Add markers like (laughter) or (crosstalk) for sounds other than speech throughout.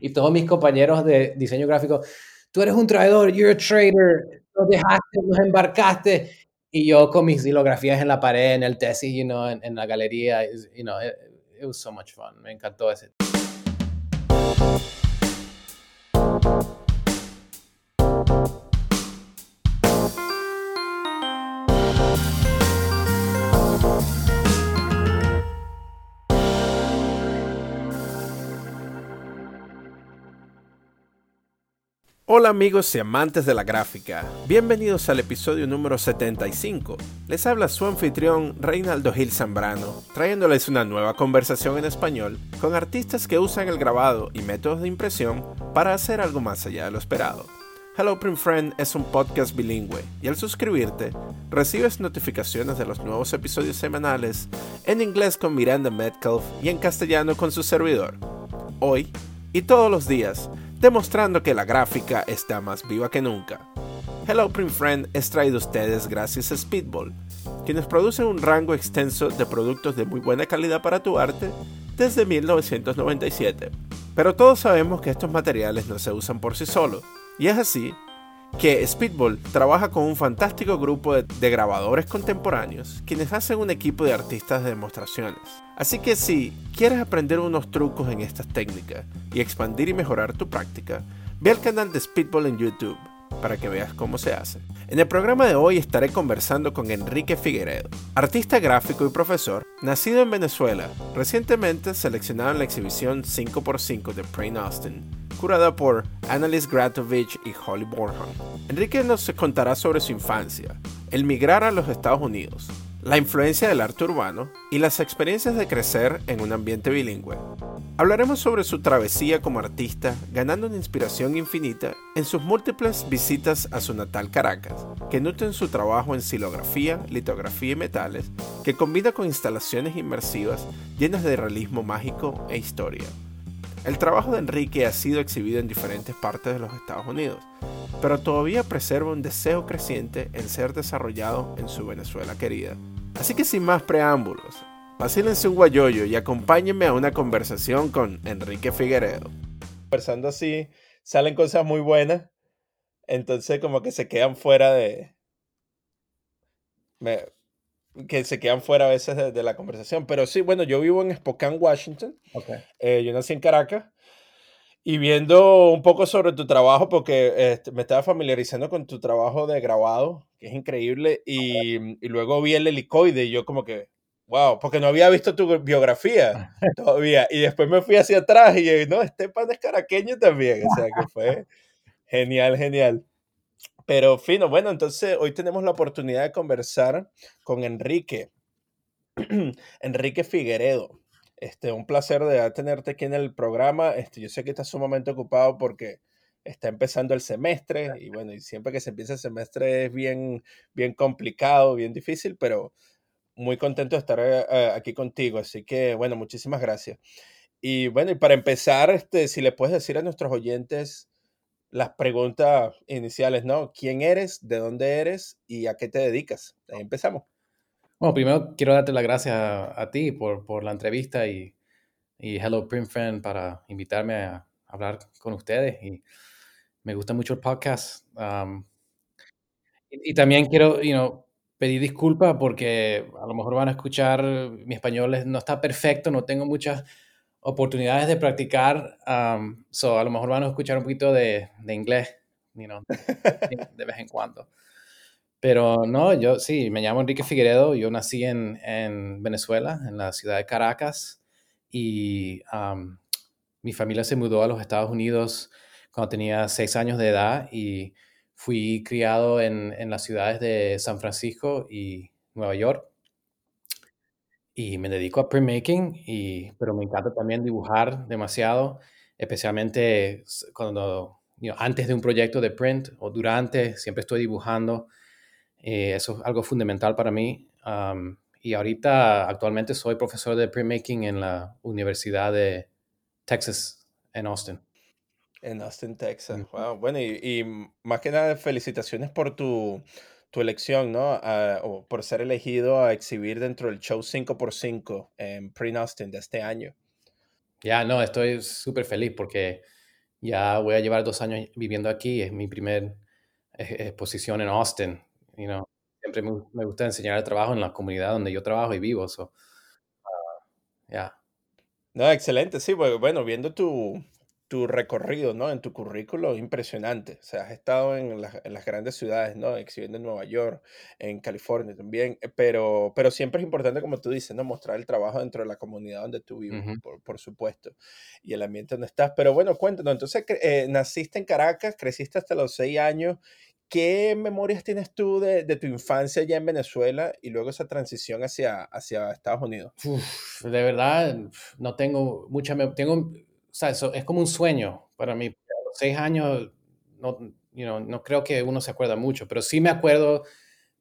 y todos mis compañeros de diseño gráfico, tú eres un traidor, you're a traitor, nos dejaste, nos embarcaste. Y yo con mis silografías en la pared, en el tesis, you know, en, la galería, you know, it, it was so much fun. Me encantó ese. Hola amigos y amantes de la gráfica, bienvenidos al episodio número 75. Les habla su anfitrión Reinaldo Gil Zambrano, trayéndoles una nueva conversación en español con artistas que usan el grabado y métodos de impresión para hacer algo más allá de lo esperado. Hello Print Friend es un podcast bilingüe y al suscribirte recibes notificaciones de los nuevos episodios semanales en inglés con Miranda Metcalf y en castellano con su servidor. Hoy y todos los días demostrando que la gráfica está más viva que nunca. Hello Print Friend es traído a ustedes gracias a Speedball, quienes producen un rango extenso de productos de muy buena calidad para tu arte desde 1997. Pero todos sabemos que estos materiales no se usan por sí solos, y es así que Speedball trabaja con un fantástico grupo de, grabadores contemporáneos, quienes hacen un equipo de artistas de demostraciones. Así que si quieres aprender unos trucos en estas técnicas y expandir y mejorar tu práctica, ve al canal de Speedball en YouTube para que veas cómo se hace. En el programa de hoy estaré conversando con Enrique Figueredo, artista gráfico y profesor, nacido en Venezuela, recientemente seleccionado en la exhibición 5x5 de Prane Austin curada por Annalise Gratovich y Holly Bornholm. Enrique nos contará sobre su infancia, el migrar a los Estados Unidos, la influencia del arte urbano y las experiencias de crecer en un ambiente bilingüe. Hablaremos sobre su travesía como artista, ganando una inspiración infinita en sus múltiples visitas a su natal Caracas, que nutren su trabajo en silografía, litografía y metales, que combina con instalaciones inmersivas llenas de realismo mágico e historia. El trabajo de Enrique ha sido exhibido en diferentes partes de los Estados Unidos, pero todavía preserva un deseo creciente en ser desarrollado en su Venezuela querida. Así que sin más preámbulos, vacílense un guayoyo y acompáñenme a una conversación con Enrique Figueredo. Conversando así, salen cosas muy buenas, entonces como que se quedan fuera de que se quedan fuera a veces de, la conversación. Pero sí, bueno, yo vivo en Spokane, Washington. Eh, yo nací en Caracas. Y viendo un poco sobre tu trabajo, porque este, me estaba familiarizando con tu trabajo de grabado, que es increíble, y, y, luego vi el helicoide y yo como que, wow, porque no había visto tu biografía (laughs) todavía. Y después me fui hacia atrás y no, este pan es caraqueño también. O sea que fue (laughs) genial, genial. Pero fino, bueno, entonces hoy tenemos la oportunidad de conversar con Enrique, (clears throat) Enrique Figueredo. Este, un placer de tenerte aquí en el programa. Este, yo sé que estás sumamente ocupado porque está empezando el semestre y bueno, y siempre que se empieza el semestre es bien, bien complicado, bien difícil, pero muy contento de estar eh, eh, aquí contigo. Así que bueno, muchísimas gracias. Y bueno, y para empezar, este, si le puedes decir a nuestros oyentes las preguntas iniciales, ¿no? ¿Quién eres? ¿De dónde eres? ¿Y a qué te dedicas? Ahí empezamos. Bueno, primero quiero darte las gracias a, ti por, por, la entrevista y, y Hello Print Friend para invitarme a hablar con ustedes. Y me gusta mucho el podcast. y, también quiero, you know, pedir disculpas porque a lo mejor van a escuchar, mi español no está perfecto, no tengo muchas oportunidades de practicar. Um, so a lo mejor van a escuchar un poquito de, de inglés, you know, (laughs) de vez en cuando. Pero no, yo sí, me llamo Enrique Figueredo, yo nací en, en Venezuela, en la ciudad de Caracas, y um, mi familia se mudó a los Estados Unidos cuando tenía seis años de edad y fui criado en, en las ciudades de San Francisco y Nueva York y me dedico a printmaking, y, pero me encanta también dibujar demasiado, especialmente cuando, antes de un proyecto de print o durante, siempre estoy dibujando. Eh, eso es algo fundamental para mí. y ahorita, actualmente, soy profesor de printmaking en la Universidad de Texas, en Austin. En Austin, Texas. Wow. Bueno, y, y más que nada, felicitaciones por tu tu elección, ¿no? Ah, o por ser elegido a exhibir dentro del show 5x5 en Pre Austin de este año. Ya, no, estoy súper feliz porque Ya voy a llevar dos años viviendo aquí, es mi primer exposición en Austin. You know. Siempre me, me gusta enseñar el trabajo en la comunidad donde yo trabajo y vivo. So, yeah. No, excelente, sí, bueno, viendo tu, tu recorrido, ¿no? En tu currículo, impresionante. O sea, has estado en las, en las grandes ciudades, ¿no? Exhibiendo en Nueva York, en California también, eh, pero, pero siempre es importante, como tú dices, ¿no? Mostrar el trabajo dentro de la comunidad donde tú vives, Ujú. por, por supuesto, y el ambiente donde estás. Pero bueno, cuéntanos, entonces, eh, naciste en Caracas, creciste hasta los seis años. ¿Qué memorias tienes tú de, de tu infancia allá en Venezuela y luego esa transición hacia, hacia Estados Unidos? Uf, de verdad, no tengo mucha, tengo, o sea, eso es como un sueño para mí. A los seis años, no, you know, no creo que uno se acuerda mucho, pero sí me acuerdo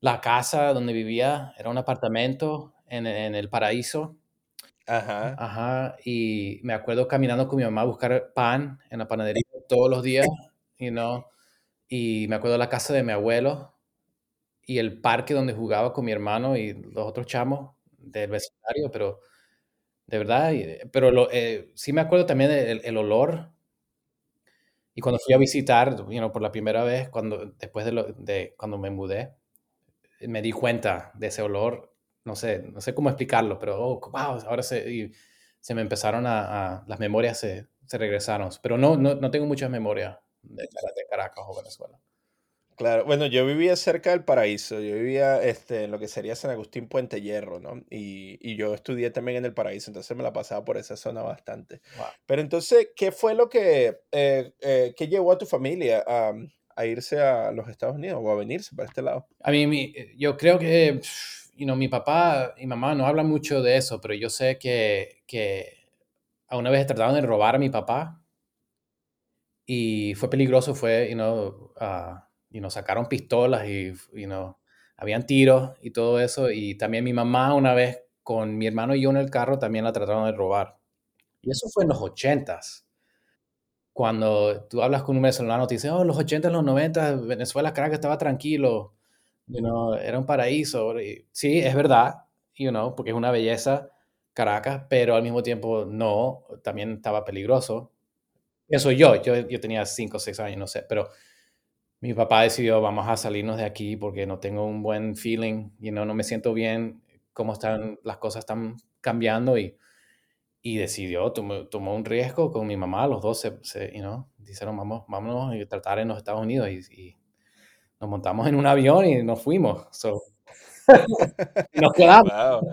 la casa donde vivía, era un apartamento en, en el paraíso, Ajá, ajá, y me acuerdo caminando con mi mamá a buscar pan en la panadería todos los días, you know, y me acuerdo la casa de mi abuelo y el parque donde jugaba con mi hermano y los otros chamos del vecindario, pero De verdad, pero lo, eh, sí me acuerdo también el, el olor. Y cuando fui a visitar, you know, por la primera vez, cuando, después de, lo- de cuando me mudé, me di cuenta de ese olor. No sé, no sé cómo explicarlo, pero oh, wow, ahora se, y se me empezaron a, a- las memorias se, se regresaron. Pero no, no, no tengo muchas memorias de, de Caracas o Venezuela. Claro. Bueno, yo vivía cerca del Paraíso, yo vivía este, en lo que sería San Agustín Puente Hierro, ¿no? Y, y yo estudié también en el Paraíso, entonces me la pasaba por esa zona bastante. Wow. Pero entonces, ¿qué fue lo que, eh, eh, qué llevó a tu familia a, a irse a los Estados Unidos o a venirse para este lado? A mí, mi- yo creo que, you know, mi papá y mamá no hablan mucho de eso, pero yo sé que, que a una vez trataron de robar a mi papá y fue peligroso, fue, you know, ah, you know, sacaron pistolas y, you know, habían tiros y todo eso. Y también mi mamá una vez con mi hermano y yo en el carro también la trataron de robar. Y eso fue en los ochentas. Cuando tú hablas con un venezolano, te dicen, oh, en los ochentas, los noventas, Venezuela, Caracas estaba tranquilo, you know, era un paraíso. Y sí, es verdad, you know, porque es una belleza Caracas, pero al mismo tiempo no, también estaba peligroso. Eso yo, yo, yo tenía 5 o 6 años, no sé, pero mi papá decidió, vamos a salirnos de aquí porque no tengo un buen feeling, you know, no me siento bien, cómo están, las cosas están cambiando y, y decidió, tomó, tomó un riesgo con mi mamá, los dos se, se, you know, dijeron, vamos, vámonos y tratar en los Estados Unidos y, y nos montamos en un avión y nos fuimos. So, y (laughs) nos quedamos. Wow.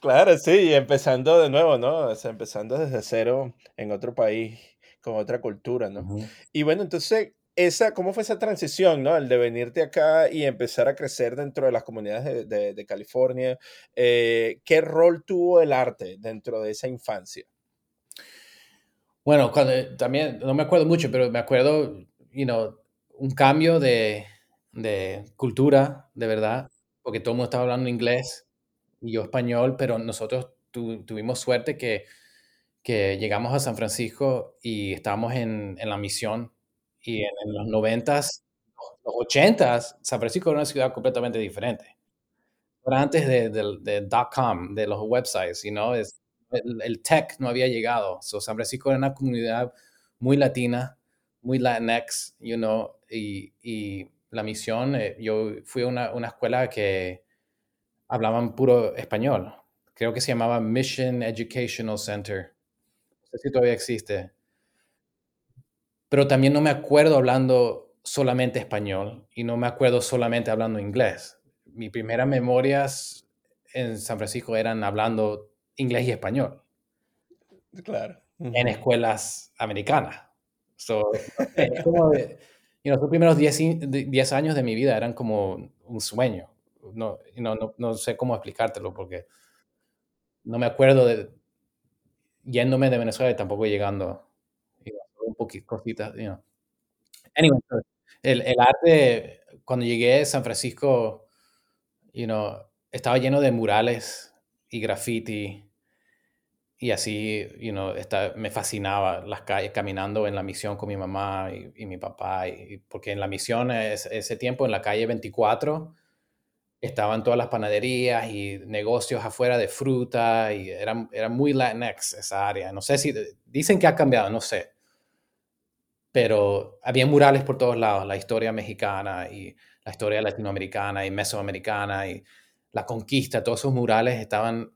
Claro, sí, y empezando de nuevo, ¿no? O sea, empezando desde cero en otro país, con otra cultura, ¿no? Ujú. Y bueno, entonces, esa, ¿cómo fue esa transición, ¿no? El de venirte acá y empezar a crecer dentro de las comunidades de, California. Eh, ¿qué rol tuvo el arte dentro de esa infancia? Bueno, cuando, eh, también, no me acuerdo mucho, pero me acuerdo, you know, un cambio de, de cultura, de verdad, porque todo el mundo estaba hablando inglés y yo español, pero nosotros tu- tuvimos suerte que, que llegamos a San Francisco y estábamos en, en la misión y en, en los noventas, los ochentas, San Francisco era una ciudad completamente diferente. Era antes de, de com, de los websites, you el, tech no había llegado. So, San Francisco era una comunidad muy latina, muy Latinx, you know, y, la misión, eh, yo fui a una, una escuela que hablaban puro español. Creo que se llamaba Mission Educational Center. No sé si todavía existe. Pero también no me acuerdo hablando solamente español y no me acuerdo solamente hablando inglés. Mis primeras memorias en San Francisco eran hablando inglés y español Claro. en escuelas americanas. So, es como, de- you know, los primeros 10, in- de- 10 años de mi vida eran como un sueño. No, you know, no, no sé cómo explicártelo porque no me acuerdo de yéndome de Venezuela y tampoco llegando. you know, un poquito cositas, you know. Anyway, el, el arte, cuando llegué a San Francisco, you know, estaba lleno de murales y graffiti y así, you know, está, me fascinaba las calles, caminando en la misión con mi mamá y, y mi papá, y, porque en la misión, es- ese tiempo, en la calle 24, estaban todas las panaderías y negocios afuera de fruta y era, era muy Latinx esa área. No sé si, dicen que ha cambiado, no sé. Pero había murales por todos lados, la historia mexicana y la historia latinoamericana y mesoamericana y la conquista, todos esos murales estaban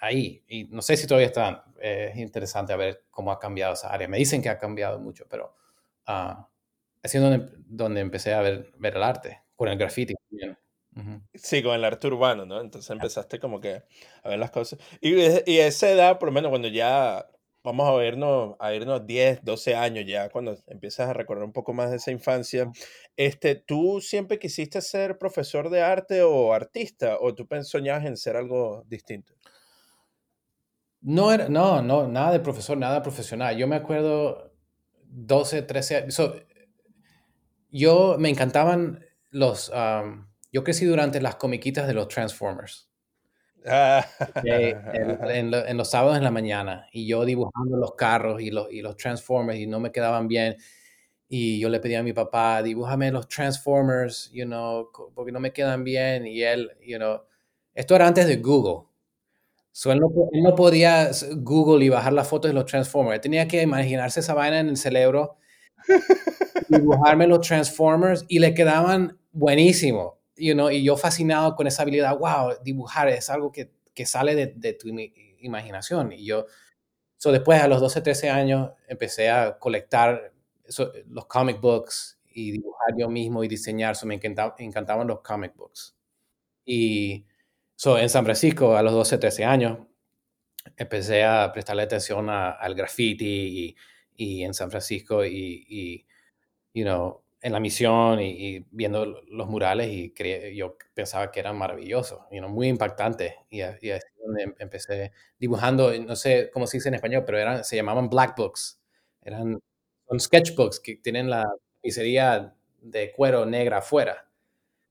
ahí y no sé si todavía están. es interesante ver cómo ha cambiado esa área. Me dicen que ha cambiado mucho, pero uh, es donde, donde empecé a ver, ver el arte, con el graffiti también. Sí, con el arte urbano, ¿no? Entonces empezaste como que a ver las cosas. Y, y esa edad, por lo menos cuando ya vamos a vernos, a irnos 10, 12 años ya, cuando empiezas a recordar un poco más de esa infancia, este, ¿tú siempre quisiste ser profesor de arte o artista o tú soñabas en ser algo distinto? No, era, no, no, nada de profesor, nada profesional. Yo me acuerdo 12, 13 años. yo me encantaban los... yo crecí durante las comiquitas de los Transformers. (laughs) en, los sábados en la mañana y yo dibujando los carros y los, y los Transformers y no me quedaban bien y yo le pedí a mi papá, dibújame los Transformers, you know, porque no me quedan bien y él, you know, esto era antes de Google. So él, no, podía Google y bajar las fotos de los Transformers. Él tenía que imaginarse esa vaina en el cerebro, (laughs) dibujarme los Transformers y le quedaban buenísimos. You know, y yo fascinado con esa habilidad, wow, dibujar es algo que, que sale de, de, tu imaginación. Y yo, so después a los 12, 13 años, empecé a colectar los comic books y dibujar yo mismo y diseñar. So me encantaban los comic books. Y So, en San Francisco, a los 12, 13 años, empecé a prestarle atención al graffiti y, en San Francisco y, you know, en la misión y, viendo los murales y yo pensaba que eran maravillosos, you know, muy impactantes. Y, así es donde em, empecé dibujando, no sé cómo se dice en español, pero eran, se llamaban black books. Eran son sketchbooks que tienen la pizzería de cuero negra afuera.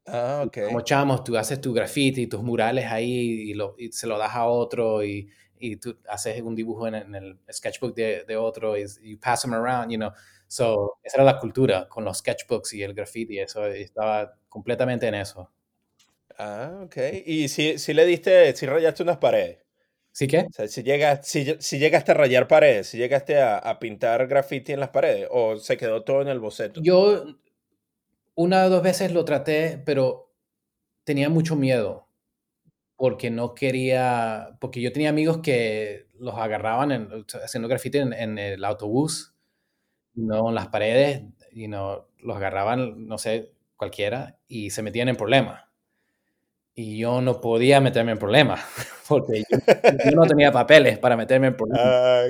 Ah. Como chamos, tú haces tu graffiti, y tus murales ahí y, lo, y se lo das a otro y, y tú haces un dibujo en, el sketchbook de, de otro y you pass them around, you know. So, esa era la cultura con los sketchbooks y el graffiti, eso estaba completamente en eso. Ah, ok. ¿Y si, si le diste, si rayaste unas paredes? ¿Sí qué? O sea, si, llega, si, si llegaste a rayar paredes, si llegaste a, a pintar graffiti en las paredes o se quedó todo en el boceto. Yo una o dos veces lo traté, pero tenía mucho miedo porque no quería, porque yo tenía amigos que los agarraban haciendo grafiti en, el autobús, no las paredes, y no los agarraban, no sé, cualquiera, y se metían en problemas. Y yo no podía meterme en problemas, (laughs) porque yo, no tenía papeles para meterme en problemas. Ah,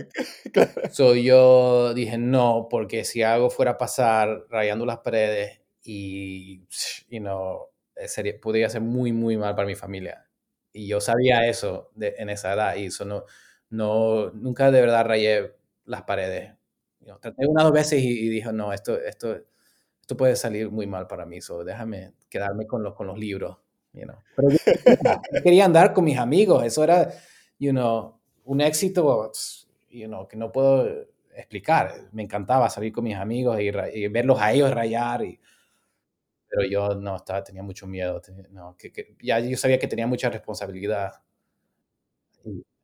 (laughs) so yo dije, no, porque si algo fuera a pasar rayando las paredes y, you know, eh, sería, podría ser muy, muy mal para mi familia. Y yo sabía eso de, en esa edad y eso no, no, nunca de verdad rayé las paredes. Traté una o dos veces y, dijo, no, esto, esto, esto puede salir muy mal para mí, so déjame quedarme con los, con los libros. You know. Pero yo, (laughs) quería andar con mis amigos, eso era, you know, un éxito, you know, que no puedo explicar. Me encantaba salir con mis amigos y, y verlos a ellos rayar y, pero yo no, estaba, tenía mucho miedo. no, que, ya yo sabía que tenía mucha responsabilidad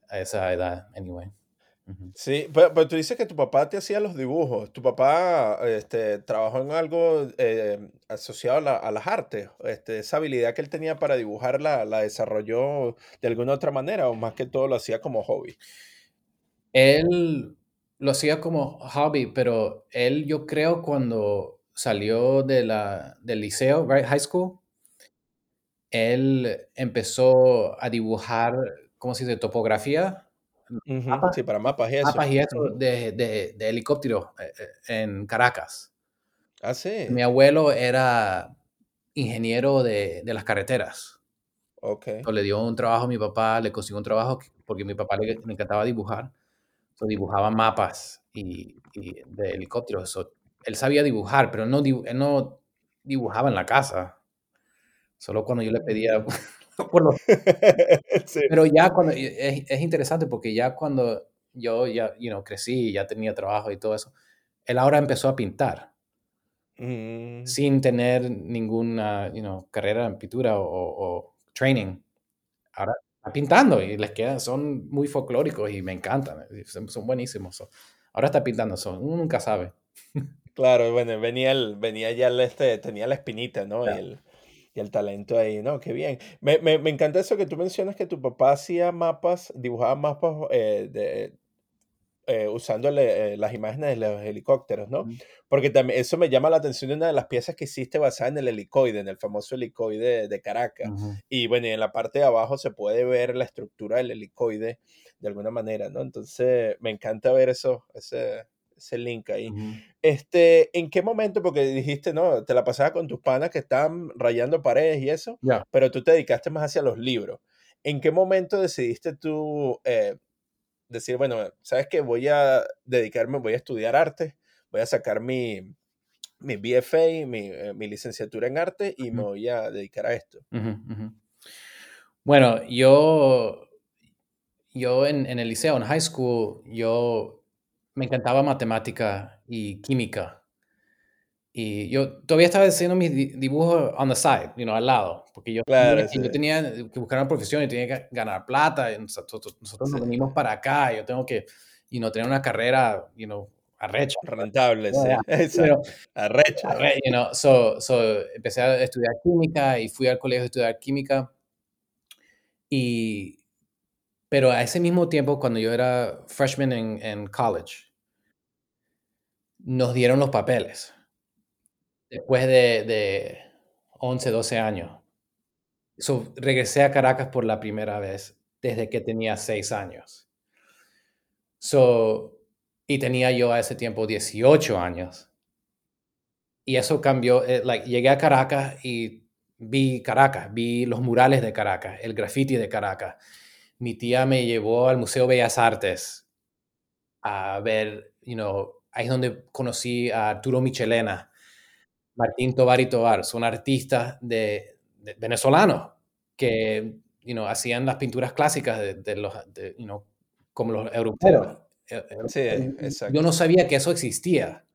a esa edad, anyway. Sí, pero, tú dices que tu papá te hacía los dibujos. ¿Tu papá este, trabajó en algo eh, asociado a, las artes? Este, ¿Esa habilidad que él tenía para dibujar la, la, desarrolló de alguna otra manera o más que todo lo hacía como hobby? Él lo hacía como hobby, pero él yo creo cuando salió de la, del liceo, right, high school, él empezó a dibujar, ¿cómo se dice? Topografía. Sí, para mapas y eso. Mapas y eso de, de, de helicóptero eh, eh, en Caracas. Ah, sí. Mi abuelo era ingeniero de, de las carreteras. Ok. le dio un trabajo a mi papá, le consiguió un trabajo porque a mi papá le, encantaba dibujar. So, dibujaba mapas y, y de helicópteros él sabía dibujar, pero no, él no dibujaba en la casa. Solo cuando yo le pedía... (laughs) (laughs) Pero ya cuando... Es, interesante porque ya cuando yo ya you know, crecí, ya tenía trabajo y todo eso, él ahora empezó a pintar. Mm. Sin tener ninguna you know, carrera en pintura o, training. Ahora está pintando y les quedan, son muy folclóricos y me encantan, son, buenísimos. Ahora está pintando, son, uno nunca sabe. Claro, bueno, venía el venía ya el, este, tenía la espinita, ¿no? El y el talento ahí, ¿no? Qué bien. Me me me encanta eso que tú mencionas que tu papá hacía mapas, dibujaba mapas, eh, de eh, usándole, eh, las imágenes de los helicópteros, ¿no? Porque también eso me llama la atención de una de las piezas que hiciste basada en el helicoide, en el famoso helicoide de Caracas. ujú, Y bueno, y en la parte de abajo se puede ver la estructura del helicoide de alguna manera, ¿no? Entonces, me encanta ver eso, ese, ese link ahí. Este, ¿en qué momento? Porque dijiste, no, te la pasabas con tus panas que estaban rayando paredes y eso, Ya. pero tú te dedicaste más hacia los libros. ¿En qué momento decidiste tú eh, decir, bueno, sabes que voy a dedicarme, voy a estudiar arte, voy a sacar mi, mi BFA, mi, eh, mi licenciatura en arte y me voy a dedicar a esto? Bueno, yo yo en en el liceo, en high school, yo me encantaba matemática y química. Y yo todavía estaba haciendo mis di dibujos on the side, you know, al lado, porque yo Claro, yo sí, tenía que buscar una profesión y tenía que ganar plata, y nosotros nosotros sí. nos venimos para acá, yo tengo que, you know, tener una carrera, you know, arrecha. Rentable, Yeah, sí, yeah. You know, exacto. Arrecho. arre you know, so so empecé a estudiar química y fui al colegio a estudiar química, y pero a ese mismo tiempo, cuando yo era freshman en college, nos dieron los papeles, después de de 11, 12 años. Regresé a Caracas por la primera vez desde que tenía 6 años. So, y tenía yo a ese tiempo 18 años. Y eso cambió, eh, like, llegué a Caracas y vi Caracas, vi los murales de Caracas, el graffiti de Caracas. Mi tía me llevó al Museo Bellas Artes a ver, you know, ahí es donde conocí a Arturo Michelena, Martín Tovar y Tovar, son artistas de, de- venezolanos que, you know, hacían las pinturas clásicas de, de los, de, you know, como los europeos. Eh, eh, sí, Yo no sabía que eso existía.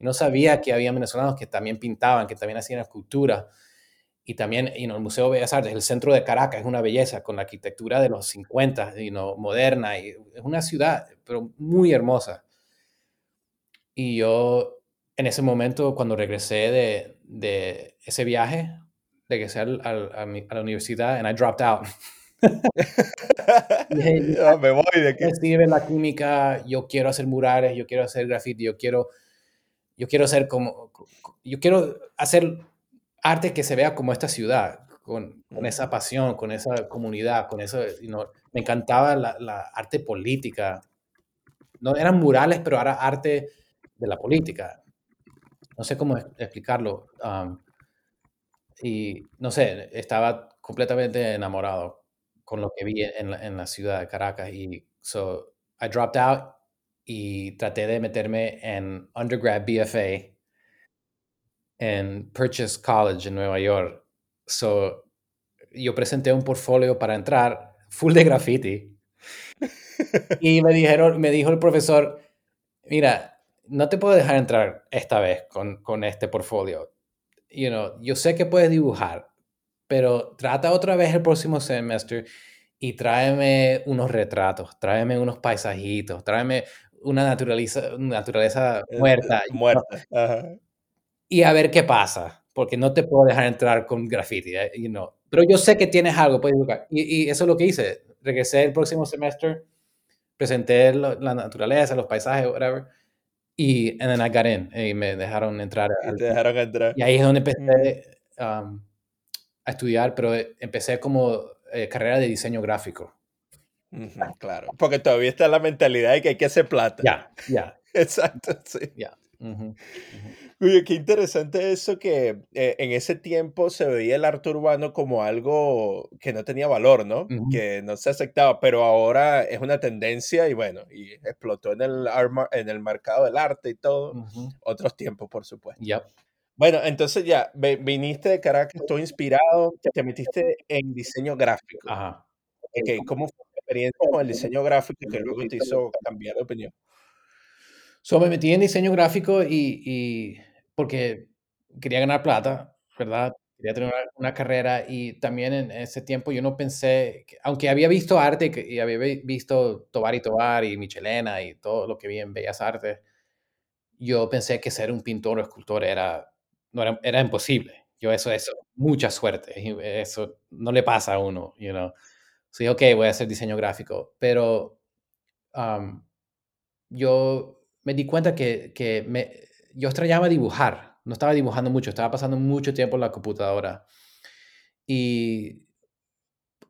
No sabía que había venezolanos que también pintaban, que también hacían escultura. Y también, you know, el Museo de Bellas Artes, el centro de Caracas, es una belleza con la arquitectura de los 50, you know, moderna. Y es una ciudad, pero muy hermosa. Y yo, en ese momento, cuando regresé de, de ese viaje, regresé al- al- a, mi- a la universidad and I dropped out. (laughs) Dije, (laughs) Ah, me voy de aquí. sirve la química, yo quiero hacer murales, yo quiero hacer graffiti, yo quiero, yo quiero ser como, co- co- yo quiero hacer arte que se vea como esta ciudad, con, con esa pasión, con esa comunidad, con eso, you know, me encantaba la, la arte política. No eran murales, pero era arte de la política. No sé cómo explicarlo. um, y no sé, estaba completamente enamorado con lo que vi en la, en la ciudad de Caracas. Y so I dropped out y traté de meterme en undergrad BFA en Purchase College en Nueva York. So yo presenté un portfolio para entrar full de graffiti y me dijeron, me dijo el profesor, mira, no te puedo dejar entrar esta vez con, con este portfolio. You know, yo sé que puedes dibujar, pero trata otra vez el próximo semestre y tráeme unos retratos, tráeme unos paisajitos, tráeme una naturaleza, naturaleza eh, muerta muerta. Ajá. Y a ver qué pasa, porque no te puedo dejar entrar con graffiti, eh, you know. pero yo sé que tienes algo, puedes dibujar. Y, y eso es lo que hice. Regresé el próximo semestre, presenté lo- la naturaleza, los paisajes, whatever, y and then I got in, y me dejaron entrar Y al te dejaron entrar. y ahí es donde Mm, empecé, um, a estudiar, pero empecé como, eh, carrera de diseño gráfico. claro, porque todavía está la mentalidad de que hay que hacer plata. Ya, ya, (laughs) Exacto, sí. ya. Ujú, ujú. Oye, qué interesante eso que eh, en ese tiempo se veía el arte urbano como algo que no tenía valor, ¿no? Ujú, Que no se aceptaba, pero ahora es una tendencia y bueno, y explotó en el, arma- en el mercado del arte y todo. ujú. Otros tiempos, por supuesto. Yep. Bueno, entonces ya, viniste de Caracas, todo inspirado, te metiste en diseño gráfico. Ajá. Ok, ¿cómo fue tu experiencia con el diseño gráfico que luego te hizo cambiar de opinión? So, me metí en diseño gráfico y, y porque quería ganar plata, ¿verdad? Quería tener una, una carrera y también en ese tiempo yo no pensé, que- aunque había visto arte y había vi- visto Tovar y Tovar y Michelena y todo lo que vi en Bellas Artes, yo pensé que ser un pintor o escultor era, no era, era imposible. Yo eso, eso, mucha suerte. Eso no le pasa a uno, you know. Sí, ok, voy a hacer diseño gráfico, pero um, yo me di cuenta que, que me, yo extrañaba dibujar. No estaba dibujando mucho, estaba pasando mucho tiempo en la computadora. Y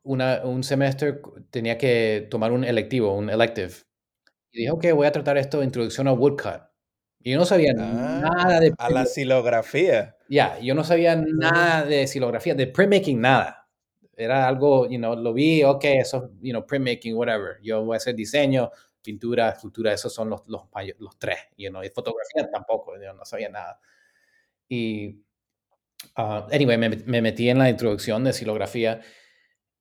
una, un semestre tenía que tomar un electivo, un elective. Y dije, ok, voy a tratar esto, introducción a woodcut. Y yo no sabía nada Ah, de... a la silografía. Ya, yo no sabía nada de silografía, de printmaking, nada. Era algo, you know, lo vi, ok, eso, you know, printmaking, whatever. Yo voy a hacer diseño, pintura, escultura, esos son los, los, los tres, you know, y fotografía tampoco, yo no sabía nada. Y, ah, anyway, me, me metí en la introducción de silografía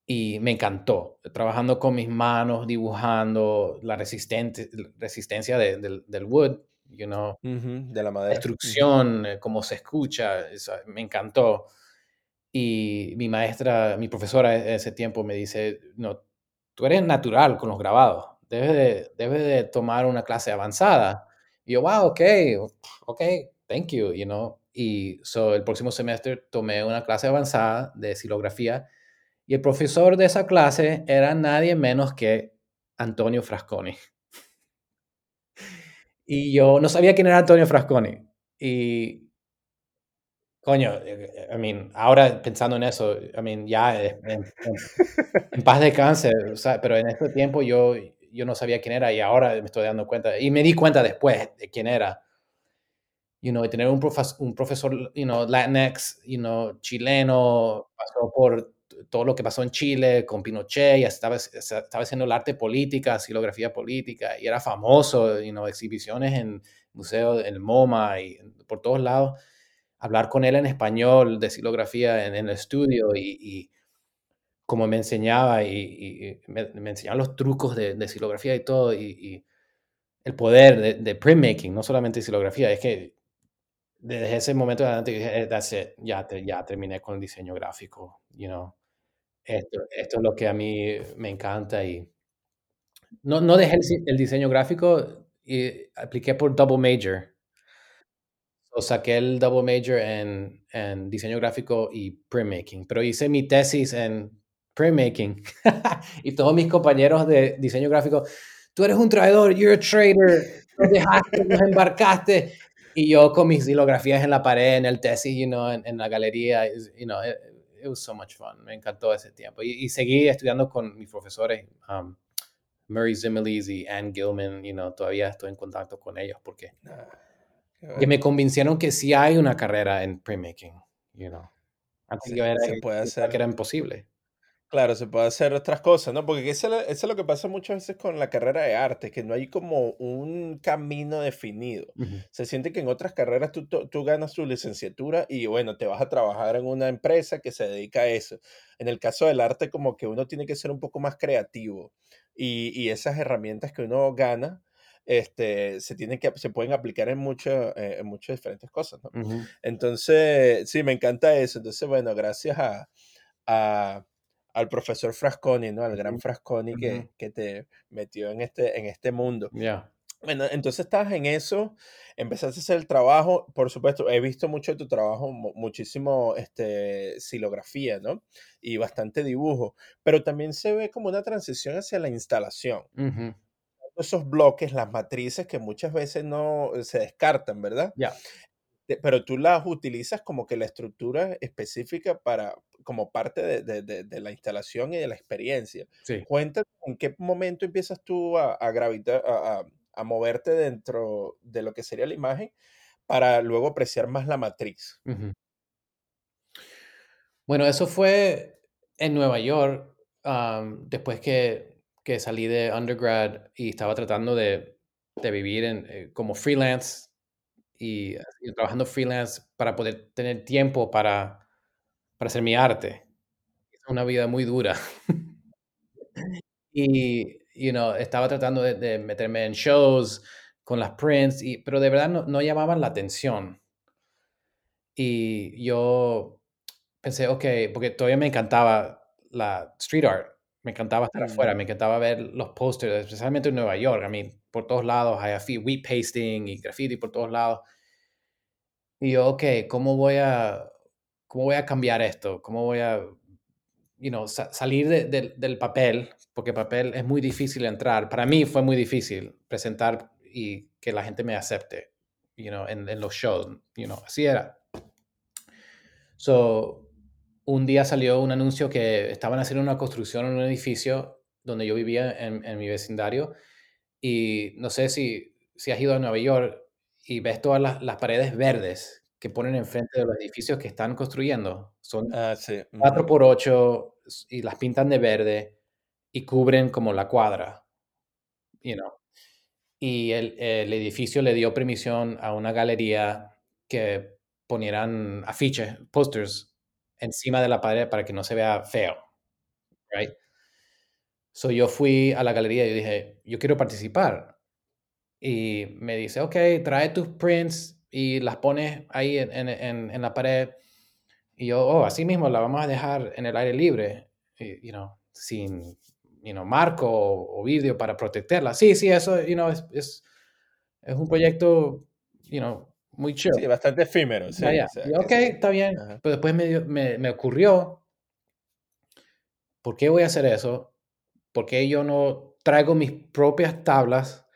y me encantó. Trabajando con mis manos, dibujando la resistencia de- del, del wood, you know, Ujú, de la la madera. Ujú. instrucción, eh, cómo se escucha, eso me encantó. Y mi maestra, mi profesora ese tiempo me dice, no, tú eres natural con los grabados, debes de, debes de tomar una clase avanzada. Y yo, wow, ok, ok, thank you, you know. Y so, el próximo semestre tomé una clase avanzada de silografía y el profesor de esa clase era nadie menos que Antonio Frasconi. Y yo no sabía quién era Antonio Frasconi. Y, coño, eh, I mean, ahora pensando en eso, I mean, ya eh, en, en- en paz descanse, o sea, pero en ese tiempo yo, yo no sabía quién era y ahora me estoy dando cuenta. Y me di cuenta después de quién era. You know, tener un, profes- un profesor, you know, Latinx, you know, chileno, pasó por todo lo que pasó en Chile con Pinochet, y estaba, estaba haciendo el arte política, silografía política, y era famoso, you know, exhibiciones en museos, en MoMA y por todos lados. Hablar con él en español de silografía en, en el estudio y como me enseñaba y, y- y me, me enseñaba los trucos de, de silografía y todo, y, y el poder de, de printmaking, no solamente silografía, es que desde ese momento en adelante dije, "Eh, that's it, ya, te- ya terminé con el diseño gráfico, you know. Esto, esto es lo que a mí me encanta y no, no dejé el, el diseño gráfico y apliqué por double major. O saqué el double major en, en diseño gráfico y printmaking, pero hice mi tesis en printmaking (laughs) y todos mis compañeros de diseño gráfico, tú eres un traidor, you're a traitor, nos dejaste, nos embarcaste. Y yo con mis silografías en la pared, en el tesis, you know, en, en la galería, you know, it, it was so much fun. Me encantó ese tiempo. Y, y seguí estudiando con mis profesores, um, Murray Zimilis y Ann Gilman, you know, todavía estoy en contacto con ellos porque Ah, que me convencieron que sí hay una carrera en printmaking, you know. Antes Se, yo era, se puede pensaba que hacer. era imposible. Claro, se puede hacer otras cosas, ¿no? Porque eso, es lo- eso es lo que pasa muchas veces con la carrera de arte, que no hay como un camino definido. Ujú, Se siente que en otras carreras tú, tú, tú ganas tu licenciatura y bueno, te vas a trabajar en una empresa que se dedica a eso. En el caso del arte, como que uno tiene que ser un poco más creativo y, y esas herramientas que uno gana, este, se tienen que, se pueden aplicar en, mucho, eh, en muchas diferentes cosas, ¿no? ujú, Entonces, sí, me encanta eso. Entonces, bueno, gracias a, a- al profesor Frasconi, ¿no? Al gran Frasconi que, que te metió en este, en este mundo. Ya. Bueno, entonces estabas en eso, empezaste a hacer el trabajo, por supuesto, he visto mucho de tu trabajo, mu- muchísimo este, silografía, ¿no? Y bastante dibujo, pero también se ve como una transición hacia la instalación. Ujú, Esos bloques, las matrices que muchas veces no se descartan, ¿verdad? Ya. Pero tú las utilizas como que la estructura específica para, como parte de, de- de- de la instalación y de la experiencia. Sí. Cuéntame en qué momento empiezas tú a, a gravitar, a, a- moverte dentro de lo que sería la imagen para luego apreciar más la matriz. Bueno, eso fue en Nueva York, después que, que salí de undergrad y estaba tratando de, de vivir en, eh, como freelance y, y trabajando freelance para poder tener tiempo para, para hacer mi arte. Es una vida muy dura. Y, you know, estaba tratando de, de meterme en shows con las prints, y, pero de verdad no, no llamaban la atención. Y yo pensé, ok, porque todavía me encantaba la street art. Me encantaba estar afuera, Mm. me encantaba ver los pósters, especialmente en Nueva York. I mean, por todos lados hay wheat pasting y graffiti por todos lados. Y yo, okey, ¿cómo voy a cómo voy a cambiar esto? ¿Cómo voy a, you know, sa salir de del papel? Porque papel es muy difícil entrar. Para mí fue muy difícil presentar y que la gente me acepte, you know, en en los shows, you know, así era. So, un día salió un anuncio que estaban haciendo una construcción en un edificio donde yo vivía en en mi vecindario, y no sé si si has ido a Nueva York y ves todas las las paredes verdes que ponen enfrente de los edificios que están construyendo. Son Ah, sí. 4 Ujú. por 8 s y las pintan de verde y cubren como la cuadra, you know. Y el el edificio le dio permisión a una galería que ponieran afiches, pósters encima de la pared para que no se vea feo, right? So, yo fui a la galería y dije: "Yo quiero participar". Y me dice: "Okey, trae tus prints y las pones ahí en en en la pared". Y yo: "Oh, así mismo la vamos a dejar en el aire libre, you know, sin, you know, marco o o vidrio para protegerla". Sí, sí, eso, you know, es es es un proyecto, you know, muy chill. Sí, bastante efímero, sí, o sea, Y okey, sí. está bien. Ajá. Pero después me me me ocurrió ¿por qué voy a hacer eso? ¿Por qué yo no traigo mis propias tablas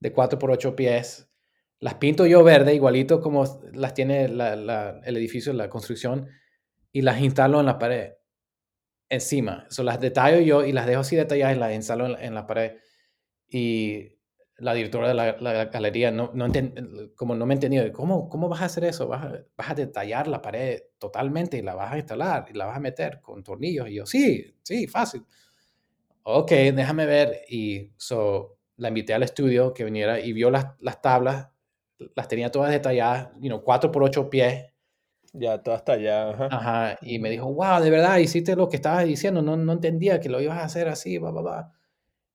de 4 por 8 pies? Las pinto yo verde, igualito como las tiene el edificio, la construcción, y las instalo en la pared, encima. So, las detallo yo y las dejo así detalladas y las instalo en la pared. Y la directora de la galería no no enten como no me entendió, ¿cómo cómo vas a hacer eso? ¿Vas a vas a detallar la pared totalmente y la vas a instalar y la vas a meter con tornillos? Y yo: "Sí, sí, fácil". Okey, déjame ver. Y so, la invité al estudio que viniera y vio las las tablas, las tenía todas detalladas, you know, 4 por 8 pies. Ya, hasta allá, ajá. Ajá, y me dijo: "Guau, de verdad hiciste lo que estabas diciendo, no no entendía que lo ibas a hacer así, ba, ba, ba".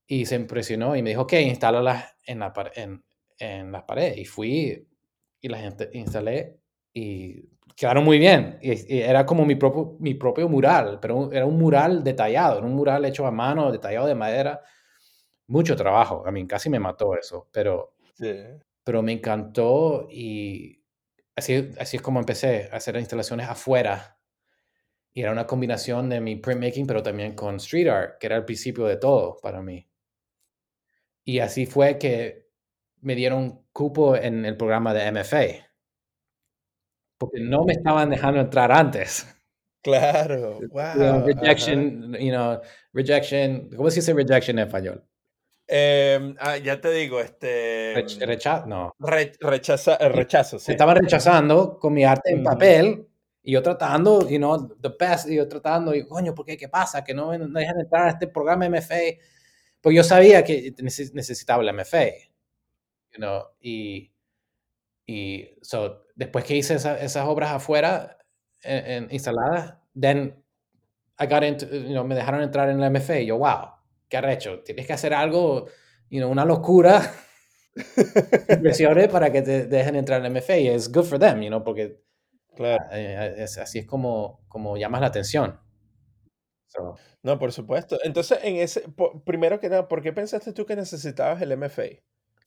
Y se impresionó y me dijo: "Okey, instálalas en la en en las paredes". Y fui y las instalé y quedaron muy bien. Y y era como mi propio mi propio mural, pero era un mural detallado, era un mural hecho a mano, detallado de madera. Mucho trabajo, I mean, casi me mató eso, pero Sí. Pero me encantó y así así es como empecé a hacer instalaciones afuera. Y era una combinación de mi printmaking, pero también con street art, que era el principio de todo para mí. Y así fue que me dieron cupo en el programa de MFA. Porque no me estaban dejando entrar antes. Claro, (laughs) ajá. rejection, you know, rejection, ¿cómo se dice rejection en español? Em, ah, ya te digo, este, Rech mm, recha no. re rechaza Sí, rechazo, sí. estaban rechazando con mi arte en papel, y yo tratando, you know, the best, y yo tratando, y coño, ¿por qué? ¿Qué pasa? Que no me no dejan entrar a este programa MFA. Pues yo sabía que nece necesitaba el MFA, you know, y y so, después que hice esa esas obras afuera, e en instaladas, then I got into, you know, me dejaron entrar en el MFA, y yo: "Guau, qué arrecho, tienes que hacer algo, you know, una locura" "impresiones para que te dejen entrar en MFA", y es good for them, you know, porque, Claro. eh, es así es como como llamas la atención. So No, por supuesto. Entonces, en ese primero que nada, ¿por qué pensaste tú que necesitabas el MFA?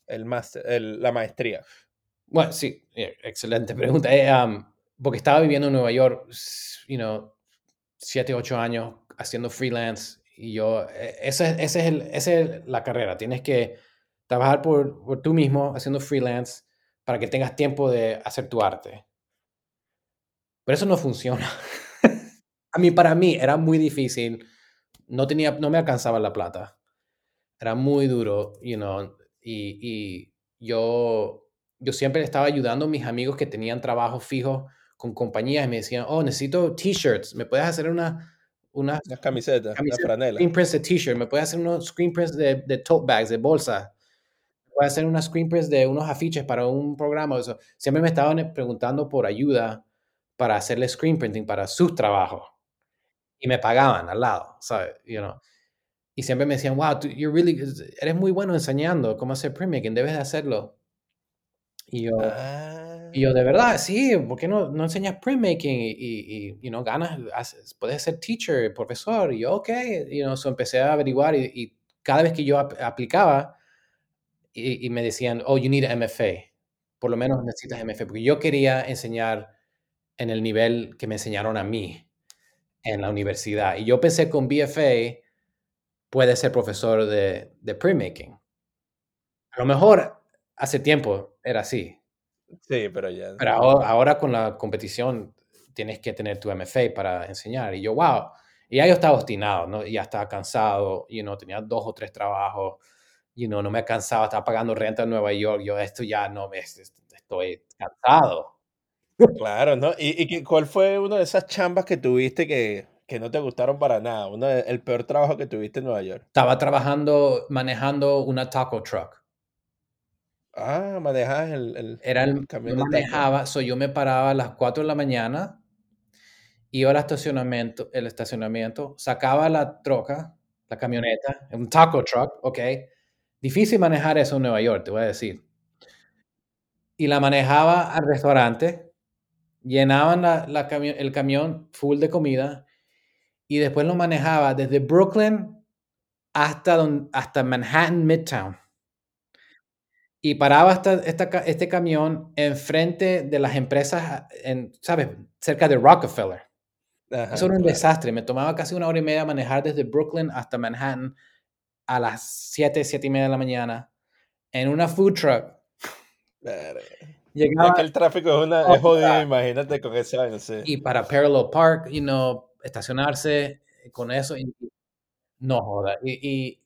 El máster, el la maestría. Bueno, sí, eh, excelente pregunta. Eh, am, porque estaba viviendo en Nueva York, you know, 7, 8 años haciendo freelance, y yo, e ese es ese es el esa es la carrera. Tienes que trabajar por por tú mismo haciendo freelance para que tengas tiempo de hacer tu arte. Pero eso no funciona. (laughs) A mí, para mí era muy difícil, no tenía no me alcanzaba la plata. Era muy duro, you know, y y yo yo siempre estaba ayudando a mis amigos que tenían trabajos fijos con compañías, y me decían: "Oh, necesito T-shirts, ¿me puedes hacer una unas Unas camisetas, una franela. screen prints de T-shirt? ¿Me puedes hacer unos screen prints de de tote bags, de bolsa? ¿Me puedes hacer unas screen prints de unos afiches para un programa?". O sea, siempre me estaban, eh, preguntando por ayuda para hacerle screen printing para sus trabajos, y me pagaban al lado, ¿sabes? You know, y siempre me decían: "Wow, tú you're really eres muy bueno enseñando cómo hacer printmaking, debes de hacerlo". Y yo Ah. Y yo, de verdad, sí, ¿por qué no, no enseñas printmaking y, y, y you know, ganas, haces- puedes ser teacher, profesor? Y yo, ok, y know, so empecé a averiguar y, y cada vez que yo ap- aplicaba y me decían, oh, you need MFA, por lo menos necesitas MFA, porque yo quería enseñar en el nivel que me enseñaron a mí en la universidad. Y yo pensé con BFA puede ser profesor de, de printmaking. A lo mejor hace tiempo era así, Sí, pero ya. pero ahora, ahora con la competición tienes que tener tu MFA para enseñar. Y yo, wow. Y ya yo estaba obstinado, ¿no? Ya estaba cansado, you know, tenía dos o tres trabajos, you know, no me cansaba, estaba pagando renta en Nueva York. Yo, esto ya no me, estoy cansado. Claro, ¿no? ¿Y, y cuál fue una de esas chambas que tuviste que, que no te gustaron para nada? Uno de- el peor trabajo que tuviste en Nueva York. Estaba trabajando, manejando una taco truck. Ah, manejas el, el, Era el, el camión yo manejaba, so yo me paraba a las 4 de la mañana, iba al estacionamiento, el estacionamiento, sacaba la troca, la camioneta, un taco truck, ok. Difícil manejar eso en Nueva York, te voy a decir. Y la manejaba al restaurante, llenaban la, la cami- el camión full de comida y después lo manejaba desde Brooklyn hasta, don- hasta Manhattan Midtown. Y paraba esta, esta este camión enfrente de las empresas, en, ¿sabes? Cerca de Rockefeller. Ajá, Eso era un claro. desastre. Me tomaba casi una hora y media manejar desde Brooklyn hasta Manhattan a las 7, 7 y media de la mañana en una food truck. Verga. Llegaba Es que el tráfico es, una, Oh, es jodido, claro. imagínate con ese año, sí. y para Parallel Park, you know, estacionarse con eso. Y, no joda. Y, y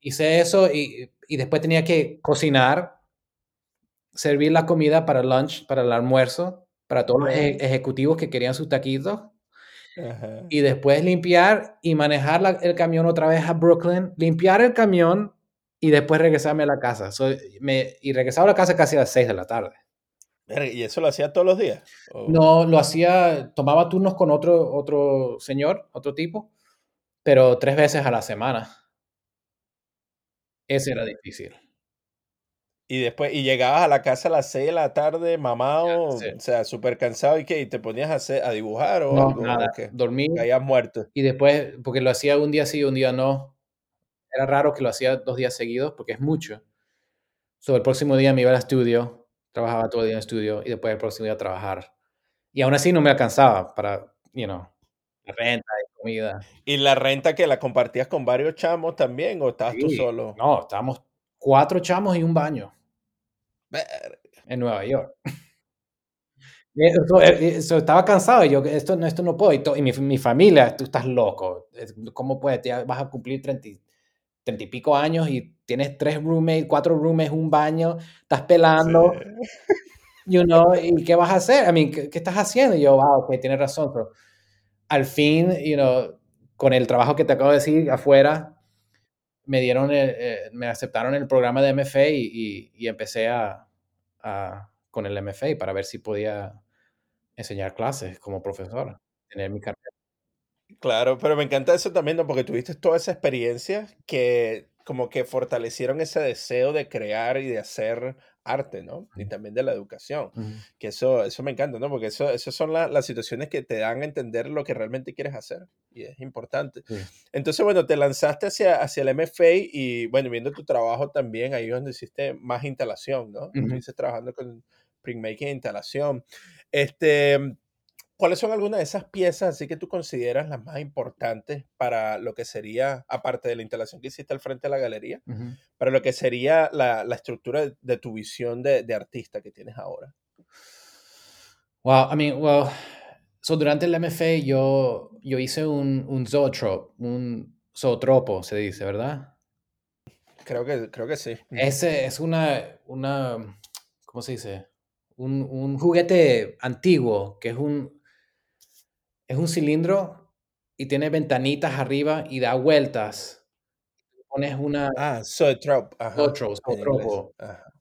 hice eso y, y después tenía que cocinar, servir la comida para lunch, para el almuerzo, para todos los eje- Ajá. ejecutivos que querían sus taquitos. Ajá. y después limpiar y manejar la- el camión otra vez a Brooklyn, limpiar el camión y después regresarme a la casa. So, me, y regresaba a la casa casi a las 6 de la tarde. ¿Y eso lo hacía todos los días? ¿O- No, lo hacía, tomaba turnos con otro, otro señor, otro tipo, pero tres veces a la semana. Ese era difícil. Y después, y llegabas a la casa a las 6 de la tarde, mamado, sí. o sea, súper cansado, ¿y qué? ¿Y te ponías a, hacer, a dibujar o No, algo? nada. ¿O qué? Dormí Caías muerto. y después, porque lo hacía un día sí, un día no. Era raro que lo hacía dos días seguidos porque es mucho. So, el próximo día me iba al estudio, trabajaba todo el día en el estudio y después el próximo día a trabajar. Y aún así no me alcanzaba para, you know, la renta y comida. ¿Y la renta que la compartías con varios chamos también o estabas tú Sí, solo? No, estábamos cuatro chamos y un baño Verga. en Nueva York. Y Eso, eh, eso, estaba cansado, yo, esto, no- esto no puedo. Y, to- y mi, mi familia, tú estás loco. ¿Cómo puedes? Ya vas a cumplir 30, y- 30 y pico años y tienes tres roommates, cuatro roommates, un baño, estás pelando. Sí. you know, ¿y qué vas a hacer? I mean, ¿qué, qué estás haciendo? Y yo, wow, ok, tienes razón, pero al fin, you know, con el trabajo que te acabo de decir afuera, me dieron, el- eh, me aceptaron el programa de MFA y, empecé a, con el MFA para ver si podía enseñar clases como profesor, tener mi carrera. Claro, pero me encanta eso también. Porque tuviste toda esa experiencia que como que fortalecieron ese deseo de crear y de hacer arte, ¿no? Y también de la educación. Ujú, Que eso, eso me encanta, ¿no? Porque eso, esas son la- las situaciones que te dan a entender lo que realmente quieres hacer. Y es importante. sí. Entonces, bueno, te lanzaste hacia, hacia el MFA y, bueno, viendo tu trabajo también, ahí es donde hiciste más instalación, ¿no? Ujú. Estuviste trabajando con printmaking e instalación. Este, ¿Cuáles son algunas de esas piezas así que tú consideras las más importantes para lo que sería, aparte de la instalación que hiciste al frente de la galería, para lo que sería la, la estructura de, de tu visión de, de artista que tienes ahora? Wow, I mean, well, so durante el MFA yo, yo hice un, un zoetrope, un zootropo, se dice, ¿verdad? Creo que, creo que sí. Ese es una, una, ¿cómo se dice? Un, un juguete antiguo que es un, es un cilindro y tiene ventanitas arriba y da vueltas. Pones una, Ah, Zoetrope, Zoetrope,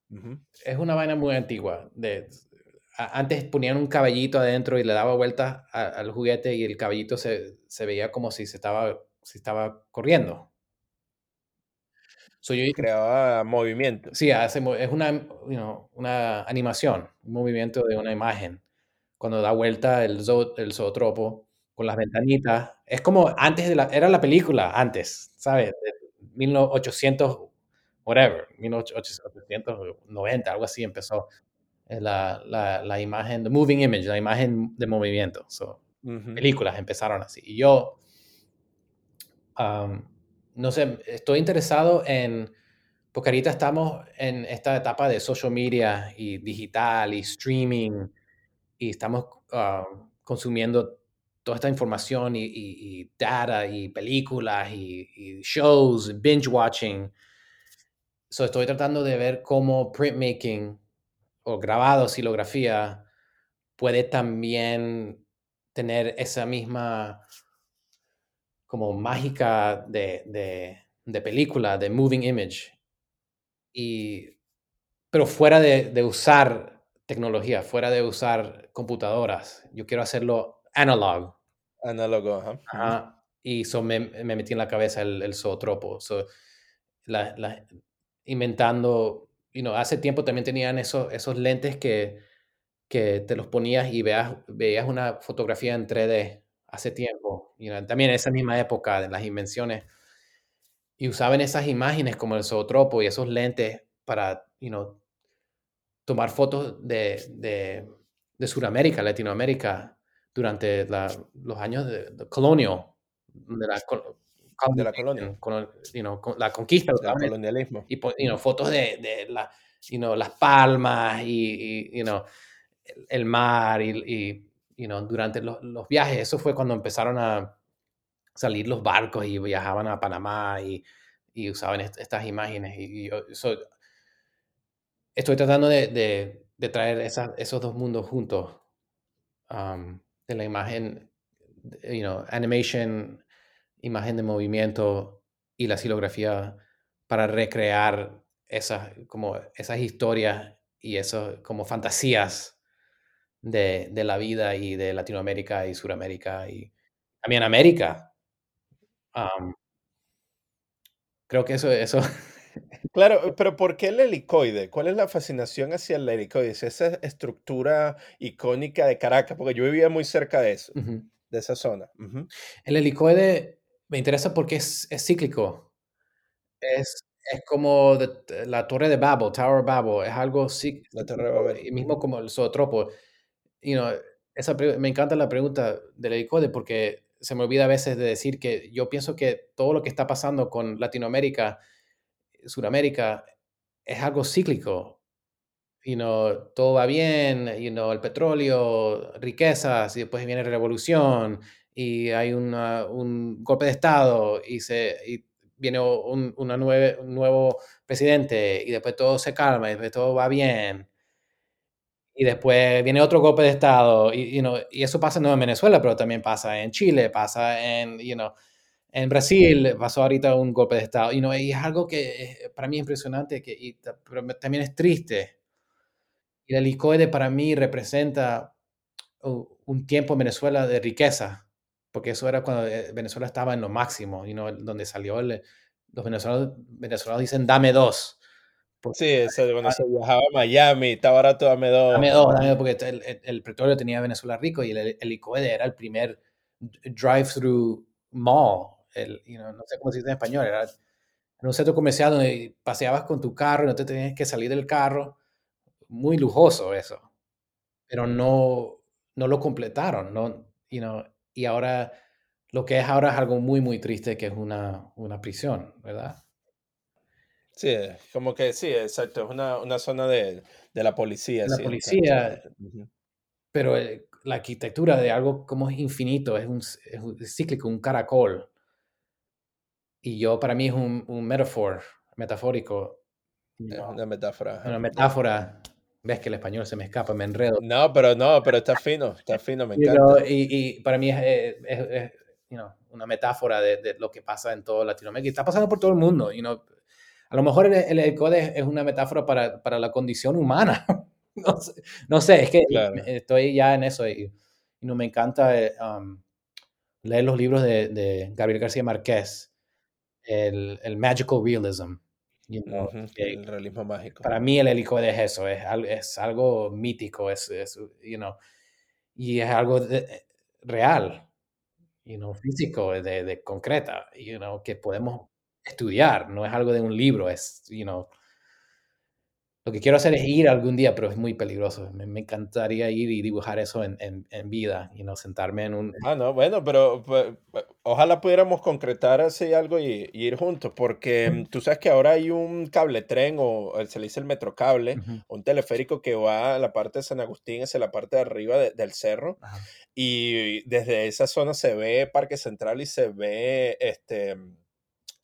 ujú. Es una vaina muy antigua. De, a- antes ponían un caballito adentro y le daba vueltas a- al juguete y el caballito se, se veía como si se estaba, si estaba corriendo. So, yo Creaba movimiento. Sí, hace es una, you know, una animación, un movimiento de una imagen. Cuando da vuelta el zoo el zootropo con las ventanitas. Es como antes de la era la película antes, ¿sabes? De 1800 whatever, 1890, algo así empezó, eh, la la la imagen, the moving image, la imagen de movimiento. So, Ujú. películas empezaron así. Y yo, am, no sé, estoy interesado en porque ahorita estamos en esta etapa de social media y digital y streaming y estamos ah, consumiendo toda esta información y, y- y data y películas y, shows, binge watching. So estoy tratando de ver cómo printmaking o grabado, silografía, puede también tener esa misma como mágica de, de, película, de moving image. Y, pero fuera de usar tecnología, fuera de usar computadoras. Yo quiero hacerlo analog. Análogo, ajá. Ujú. Ajá. Y eso me, me metí en la cabeza el, el zootropo. So, la- la- inventando, you know, hace tiempo también tenían esos, esos lentes que, que te los ponías y veas, veías una fotografía en 3D hace tiempo. you know, también en esa misma época de las invenciones. Y usaban esas imágenes como el zootropo y esos lentes para, you know, tomar fotos de, de, de Sudamérica, Latinoamérica, durante la- los años de, de colonial, de la, De la colonia. colon- you know, con- la conquista. Usaban colonialismo. y you know, fotos de, de la, you know, las palmas y, y, el, el mar y, y, you know, durante los, los viajes. Eso fue cuando empezaron a salir los barcos y viajaban a Panamá y, usaban est- estas imágenes. Y, y yo- so, estoy tratando de, traer esos dos mundos juntos. de la imagen, you know, animation, imagen de movimiento y la silografía para recrear esas, como esas historias y esas como fantasías de, la vida y de Latinoamérica y Suramérica y también América. Creo que eso, eso (laughs) Claro, pero ¿por qué el helicoide? ¿Cuál es la fascinación hacia el helicoide? Es esa estructura icónica de Caracas, porque yo vivía muy cerca de eso, de esa zona. El helicoide me interesa porque es, es cíclico. Es, es como de- la torre de Babel, Tower of Babel. Es algo cí- La Torre de cíclico, Babel. y mismo como el zootropo. You know, esa, me encanta la pregunta del helicoide porque se me olvida a veces de decir que yo pienso que todo lo que está pasando con Latinoamérica, Sudamérica, es algo cíclico. You know, todo va bien, you know, el petróleo, riquezas, y después viene revolución, y hay una- un golpe de Estado, y, se, y viene un, una nueve- un nuevo presidente, y después todo se calma, y después todo va bien. Y después viene otro golpe de Estado, y, you y eso pasa no en Venezuela, pero también pasa en Chile, pasa en, you know, en Brasil, pasó ahorita un golpe de Estado, you know, y es algo que para mí es impresionante, que, y pero me- también es triste. Y el helicoide para mí representa un tiempo en Venezuela de riqueza, porque eso era cuando eh, Venezuela estaba en lo máximo, you know, donde salió el, los venezolanos, venezolanos dicen dame dos, Sí, eso de cuando se viajaba a Miami, está barato, dame dos. dame dos, dame dos, porque el, el- el petróleo tenía Venezuela rico y el, el helicoide era el primer drive-through mall, el, you know, no sé cómo se dice en español, era en un centro comercial donde paseabas con tu carro y no te tenías que salir del carro, muy lujoso eso. pero no, no lo completaron, ¿no? You know, y ahora lo que es ahora es algo muy, muy triste, que es una, una prisión, ¿verdad? Sí, como que sí, exacto, es una, una zona de, de la policía. La sí, policía, pero eh, la arquitectura de algo como es infinito, es un, es un- es cíclico, un caracol. Y yo, para mí, es un, un metaphor, metafórico, Es know, una metáfora. una metáfora. Ves que el español se me escapa, me enredo. No, pero no, pero está fino, está fino, me (laughs) encanta. y, y para mí es, eh, es- es, you know, una metáfora de, de lo que pasa en toda Latinoamérica. Y está pasando por todo el mundo. You know. A lo mejor el, el helicoide es, es una metáfora para, para la condición humana. (laughs) no, sé, no sé, es que Claro. estoy ya en eso y, y no me encanta eh, um, leer los libros de, de Gabriel García Márquez, el, el Magical Realism. You know, Ujú, que El realismo mágico. para mí el helicoide es eso, es, es algo mítico, es, es, you know, y es algo de- real, you know, físico, de, de concreta, you know, que podemos estudiar, no es algo de un libro, es, you know, lo que quiero hacer es ir algún día, pero es muy peligroso. Me, me encantaría ir y dibujar eso en, en, en vida, you know, sentarme en un... Ah, no, bueno, pero pues, pues, ojalá pudiéramos concretar así algo y, y ir juntos, porque mm, tú sabes que ahora hay un cable tren o eh, se le dice el metrocable, Ujú, un teleférico que va a la parte de San Agustín hacia la parte de arriba de- del cerro ajá, y desde esa zona se ve Parque Central y se ve este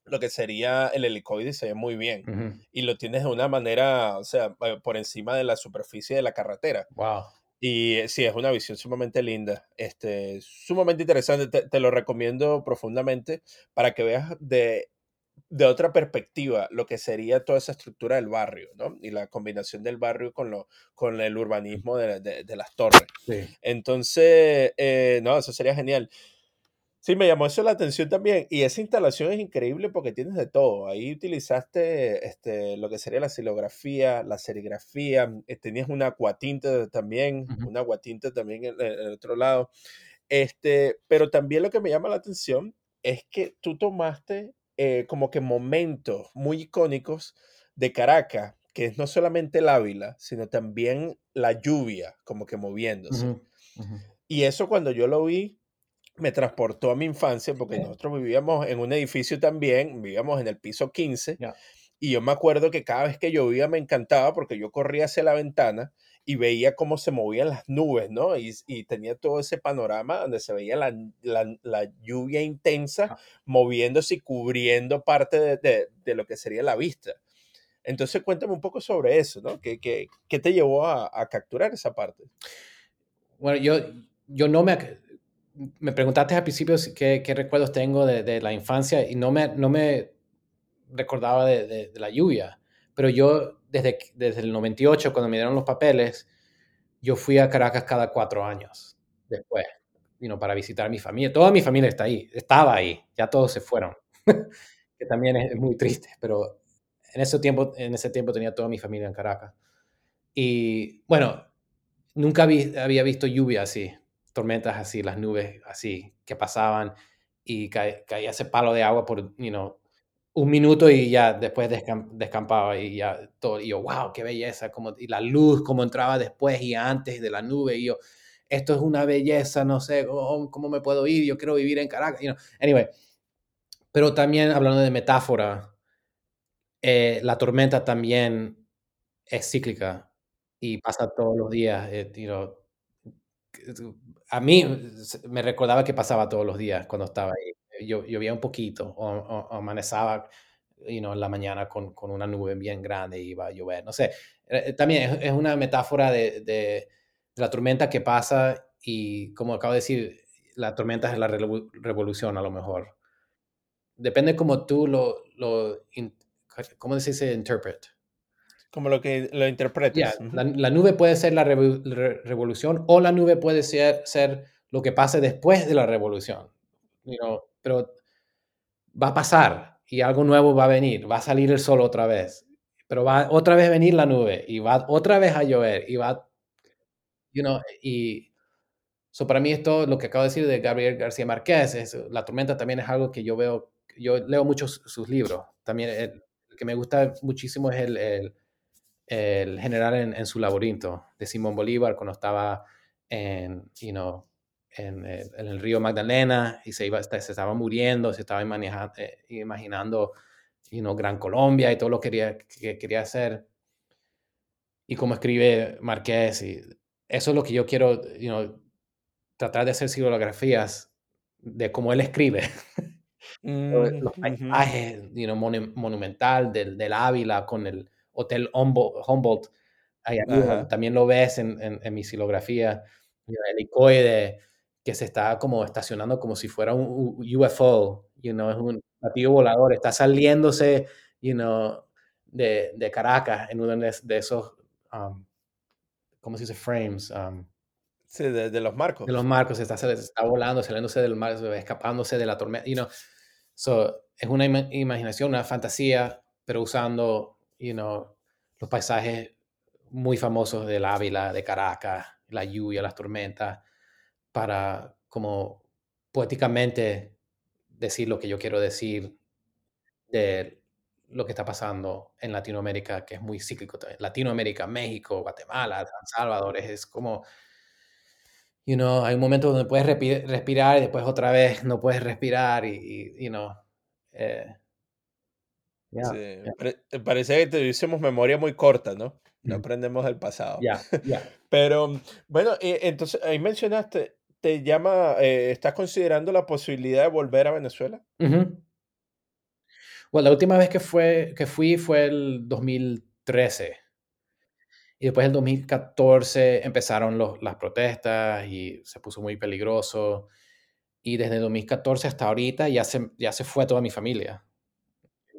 lo que sería el helicoide y se ve muy bien. ujú. Y lo tienes de una manera, o sea, eh, por encima de la superficie de la carretera. Wow. Y eh, sí, es una visión sumamente linda, este, sumamente interesante. Te, te lo recomiendo profundamente para que veas de, de otra perspectiva lo que sería toda esa estructura del barrio, ¿no? Y la combinación del barrio con, lo, con el urbanismo de, de- de las torres. Sí. Entonces, eh, no, eso sería genial. Sí, me llamó eso la atención también. Y esa instalación es increíble porque tienes de todo. Ahí utilizaste este, lo que sería la silografía, la serigrafía, eh, tenías una acuatinta también, Ujú. una acuatinta también en, en el otro lado. Este, pero también lo que me llama la atención es que tú tomaste eh, como que momentos muy icónicos de Caracas, que es no solamente el Ávila, sino también la lluvia, como que moviéndose. Y eso cuando yo lo vi, me transportó a mi infancia, porque nosotros vivíamos en un edificio también, vivíamos en el piso 15, Ya. y yo me acuerdo que cada vez que llovía me encantaba porque yo corría hacia la ventana y veía cómo se movían las nubes, ¿no? Y, y tenía todo ese panorama donde se veía la, la- la lluvia intensa Ah. moviéndose y cubriendo parte de, de- de lo que sería la vista. Entonces cuéntame un poco sobre eso, ¿no? ¿Qué, qué- qué te llevó a, a capturar esa parte? Bueno, yo, yo no me... Me preguntaste al principio qué, recuerdos tengo de, la infancia y no me, no me recordaba de, la lluvia, pero yo desde, desde el 98, cuando me dieron los papeles, yo fui a Caracas cada cuatro años después, know, para visitar a mi familia. Toda mi familia está ahí, estaba ahí, ya todos se fueron, (laughs) que también es, muy triste, pero en ese tiempo, en ese tiempo tenía toda mi familia en Caracas. Y bueno, nunca había visto lluvia así, tormentas así, las nubes así que pasaban y ca- caía ese palo de agua por, you know, un minuto y ya después descam- descampaba y ya todo. Y yo, wow, qué belleza. Como, y la luz, como entraba después y antes de la nube. Y yo, esto es una belleza, no sé cómo, cómo me puedo ir. Yo quiero vivir en Caracas. you know. Anyway, pero también hablando de metáfora, eh, la tormenta también es cíclica y pasa todos los días. eh, you know, a mí me recordaba que pasaba todos los días cuando estaba ahí. Yo llovía un poquito o, o- amanezaba you know, en la mañana con, con una nube bien grande y iba a llover. No sé, eh, eh, también es, una metáfora de, de- la tormenta que pasa y como acabo de decir, la tormenta es la revo- revolución a lo mejor. Depende como tú lo, lo in- ¿cómo se dice? Como lo que lo interpretes. la, Ujú. la nube puede ser la revo- re- revolución o la nube puede ser, ser lo que pase después de la revolución. you know, pero va a pasar y algo nuevo va a venir, va a salir el sol otra vez, pero va otra vez a venir la nube y va otra vez a llover y va, you know, y so para mí esto, lo que acabo de decir de Gabriel García Márquez, es, la tormenta también es algo que yo veo, yo leo muchos sus libros, también el, el que me gusta muchísimo es el, el el general en, en, su laberinto de Simón Bolívar cuando estaba en, you know, en, el, en el río Magdalena y se, iba, se estaba muriendo, se estaba imaginando, eh, imaginando you know, Gran Colombia y todo lo que quería, que quería hacer. Y como escribe Marqués, y eso es lo que yo quiero, you know, tratar de hacer silografías de cómo él escribe. (laughs) Mm, los paisajes, you know, monu monumental del, del Ávila con el Hotel Humboldt, ahí arriba, también lo ves en, en, en mi silografía, you know, el helicoide que se está como estacionando como si fuera un UFO, you know, es un platillo volador, está saliéndose, you know, de, de Caracas en uno de, de esos, um, ¿cómo se dice? Frames, um, Sí, de, de los marcos. de los marcos, está, está volando, saliéndose del mar, escapándose de la tormenta, you know. So, es una ima- imaginación, una fantasía pero usando, you know, los paisajes muy famosos del Ávila, de Caracas, la lluvia, las tormentas, para como poéticamente decir lo que yo quiero decir de lo que está pasando en Latinoamérica, que es muy cíclico también. Latinoamérica, México, Guatemala, San Salvador, es como, you know, hay un momento donde puedes respirar y después otra vez no puedes respirar y, y you know, eh, sí. parece que tuviésemos memoria muy corta, ¿no? No aprendemos del pasado. Ya. (laughs) Pero, bueno, eh, entonces ahí mencionaste, te llama, eh, ¿estás considerando la posibilidad de volver a Venezuela? Bueno, la última vez que, fue, que fui fue el 2013. Y después el 2014 empezaron los, las protestas y se puso muy peligroso. Y desde el 2014 hasta ahorita ya se, ya se fue toda mi familia.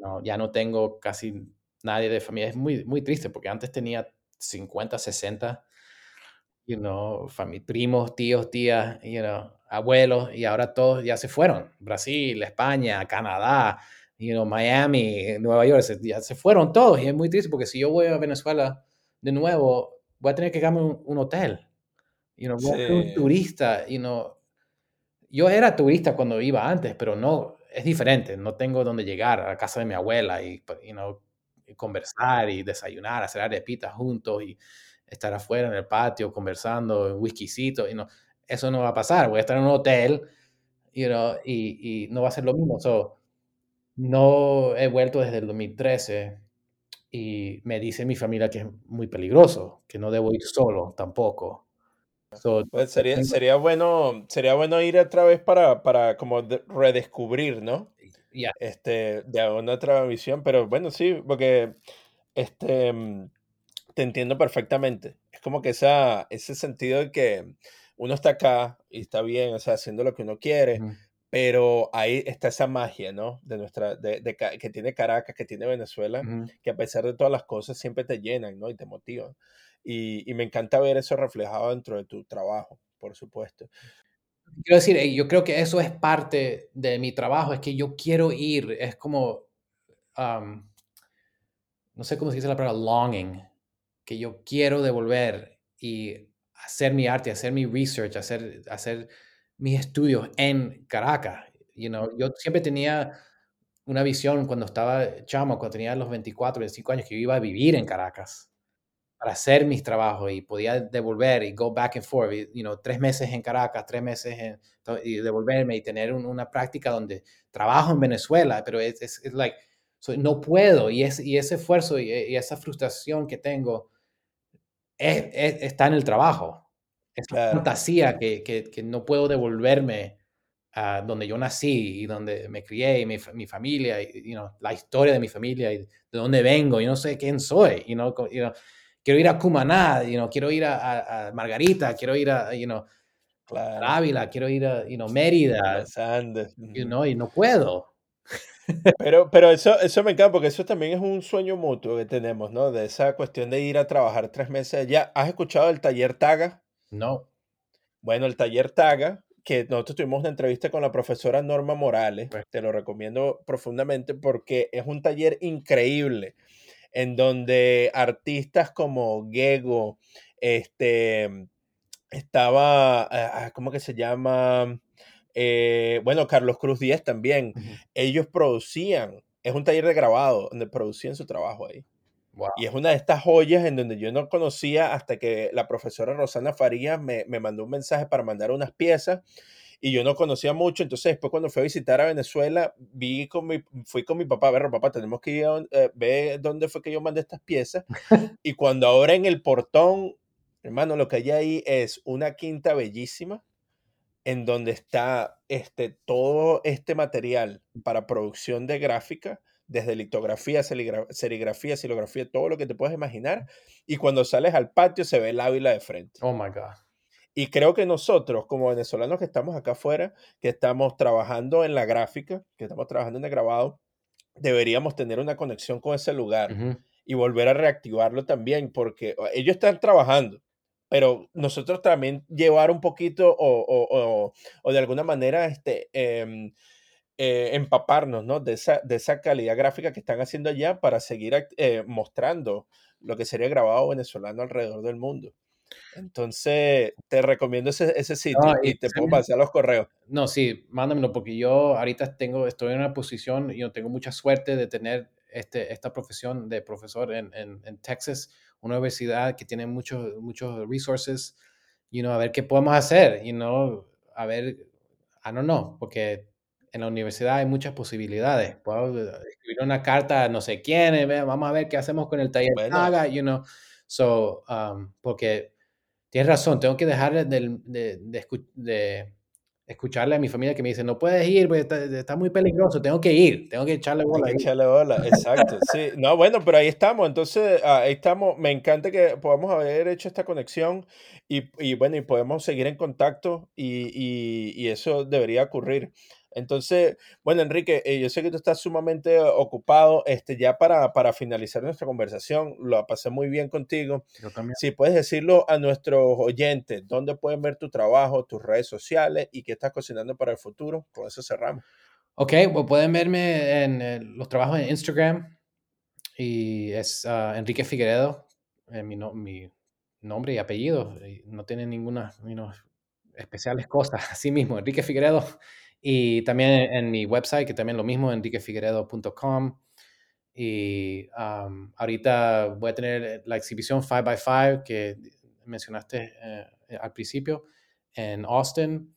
No, ya no tengo casi nadie de familia. Es muy, muy triste porque antes tenía 50, 60, you know, primos, tíos, tías, you know, abuelos, y ahora todos ya se fueron. Brasil, España, Canadá, you know, Miami, Nueva York, ya se fueron todos. Y es muy triste porque si yo voy a Venezuela de nuevo, voy a tener que quedarme un, un hotel. You know, voy a ser un turista, you know. Yo era turista cuando iba antes, pero no, es diferente. No tengo dónde llegar a la casa de mi abuela y, you know, conversar y desayunar, hacer arepitas juntos y estar afuera en el patio conversando, whiskycito, y no, eso no va a pasar, voy a estar en un hotel, you know, y, y, no va a ser lo mismo. So, no he vuelto desde el 2013 y me dice mi familia que es muy peligroso, que no debo ir solo tampoco. Pues sería, sería, bueno, sería bueno ir otra vez para, para como redescubrir, ¿no? Este, de una otra visión, pero bueno, sí, porque este, mm, te entiendo perfectamente. Es como que esa, ese sentido de que uno está acá y está bien, o sea, haciendo lo que uno quiere, pero ahí está esa magia, ¿no? De nuestra, de, de, que tiene Caracas, que tiene Venezuela, que a pesar de todas las cosas siempre te llenan, ¿no? Y te motivan. Y, y me encanta ver eso reflejado dentro de tu trabajo, por supuesto. Quiero decir, eh, yo creo que eso es parte de mi trabajo, es que yo quiero ir, es como, no sé cómo se dice la palabra longing, que yo quiero devolver y hacer mi arte, hacer mi research, hacer, hacer mis estudios en Caracas. You know, yo siempre tenía una visión cuando estaba chamo, cuando tenía los 24, 25 años, que yo iba a vivir en Caracas para hacer mis trabajos y podía devolver y go back and forth, you know, tres meses en Caracas, tres meses en, y devolverme y tener una práctica donde trabajo en Venezuela, pero es, es, like, no puedo y, es, y ese esfuerzo y, esa frustración que tengo está en el trabajo. Es una fantasía que, que, que, no puedo devolverme a donde yo nací y donde me crié y mi, mi familia, y, you know, la historia de mi familia y de dónde vengo, yo no sé quién soy, you know, you know quiero ir a Cumaná, you know, quiero ir a, a, Margarita, quiero ir a, you know, Ávila, quiero ir a, you know, Mérida, you know, y no puedo. Pero, pero eso, eso me encanta porque eso también es un sueño mutuo que tenemos, ¿no? De esa cuestión de ir a trabajar tres meses allá. ¿Has escuchado el taller Taga? No. Bueno, el taller Taga, que nosotros tuvimos una entrevista con la profesora Norma Morales, pues te lo recomiendo profundamente porque es un taller increíble en donde artistas como Gego, este, estaba, ah, ah, ¿cómo que se llama? Eh, bueno, Carlos Cruz Díaz también, ellos producían, es un taller de grabado donde producían su trabajo ahí. Y es una de estas joyas en donde yo no conocía hasta que la profesora Rosana Farías me, me mandó un mensaje para mandar unas piezas y yo no conocía mucho, entonces después cuando fui a visitar a Venezuela, vi con mi, fui con mi papá, a ver, papá, tenemos que ir a eh, ver dónde fue que yo mandé estas piezas, (laughs) y cuando ahora en el portón, hermano, lo que hay ahí es una quinta bellísima, en donde está este, todo este material para producción de gráfica, desde litografía, serigrafía, silografía, todo lo que te puedes imaginar, y cuando sales al patio se ve el Ávila de frente. Oh my God. Y creo que nosotros, como venezolanos que estamos acá afuera, que estamos trabajando en la gráfica, que estamos trabajando en el grabado, deberíamos tener una conexión con ese lugar y volver a reactivarlo también, porque ellos están trabajando, pero nosotros también llevar un poquito o, o, o, de alguna manera este, em, eh, empaparnos ¿no? de, esa, de esa calidad gráfica que están haciendo allá para seguir eh, mostrando lo que sería grabado venezolano alrededor del mundo. Entonces, te recomiendo ese, ese sitio y, te puedo pasar los correos. No, sí, mándamelo porque yo ahorita tengo, estoy en una posición y yo tengo mucha suerte de tener este, esta profesión de profesor en, en, en Texas, una universidad que tiene muchos, muchos resources, you know, a ver qué podemos hacer, you know, a ver, I don't know, porque en la universidad hay muchas posibilidades. Puedo escribir una carta a no sé quién, vamos a ver qué hacemos con el taller bueno. you know. So, um, porque tienes razón, tengo que dejar de, de, de, escucharle a mi familia que me dice, no puedes ir, pues está, muy peligroso, tengo que ir, tengo que echarle bola. que echarle bola, exacto. (laughs) sí, no, bueno, pero ahí estamos, entonces ah, ahí estamos, me encanta que podamos haber hecho esta conexión y, y bueno, y podemos seguir en contacto y, y, y eso debería ocurrir. Entonces, bueno, Enrique, eh, yo sé que tú estás sumamente ocupado. Este, ya para, para finalizar nuestra conversación, lo pasé muy bien contigo. Si puedes decirlo a nuestros oyentes, ¿dónde pueden ver tu trabajo, tus redes sociales y qué estás cocinando para el futuro? Con eso cerramos. Ok, pues pueden verme en eh, los trabajos en Instagram y es ah, Enrique Figueredo, eh, mi, mi, nombre y apellido. no tiene ninguna especiales cosas, (laughs) así mismo, Enrique Figueredo. Y también en mi website, que también lo mismo, enriquefigueredo.com. Y ahorita voy a tener la exhibición 5x5 que mencionaste eh, al principio en Austin,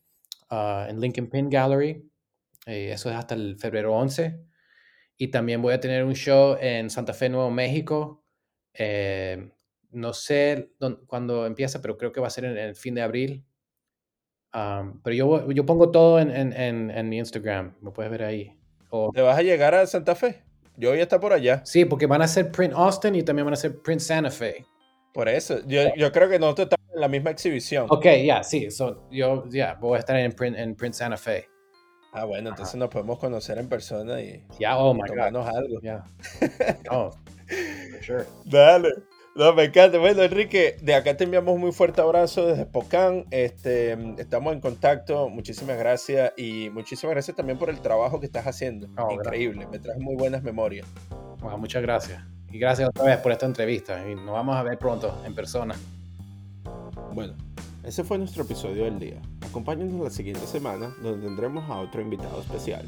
ah, en Lincoln Pin Gallery. Eh, eso es hasta el febrero 11. Y también voy a tener un show en Santa Fe, Nuevo México. Eh, no sé cuándo empieza, pero creo que va a ser en el fin de abril pero yo, yo pongo todo en, en, en, mi Instagram, me puedes ver ahí. ¿Te vas a llegar a Santa Fe? Yo voy a estar por allá. Sí, porque van a ser Print Austin y también van a ser Print Santa Fe. Por eso, yo, yo creo que nosotros estamos en la misma exhibición. Ok, ya, sí, yo ya voy a estar en Print, en Print Santa Fe. Ah, bueno, entonces nos podemos conocer en persona y ya, oh my tomarnos algo. Ya. (laughs) Oh, sure. Dale. No, me encanta. Bueno, Enrique, de acá te enviamos un muy fuerte abrazo desde Spokane. Este, estamos en contacto. Muchísimas gracias. Y muchísimas gracias también por el trabajo que estás haciendo. Increíble. Me traes muy buenas memorias. muchas gracias. Y gracias otra vez por esta entrevista. Y nos vamos a ver pronto en persona. Bueno, ese fue nuestro episodio del día. Acompáñanos la siguiente semana, donde tendremos a otro invitado especial.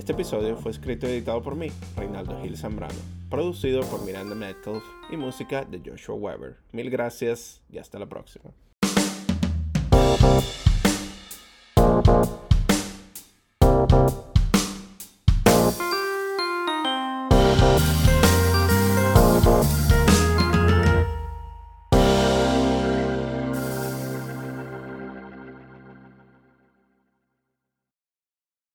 Este episodio fue escrito y editado por mí, Reinaldo Gil Zambrano, producido por Miranda Metcalf y música de Joshua Weber. Mil gracias y hasta la próxima.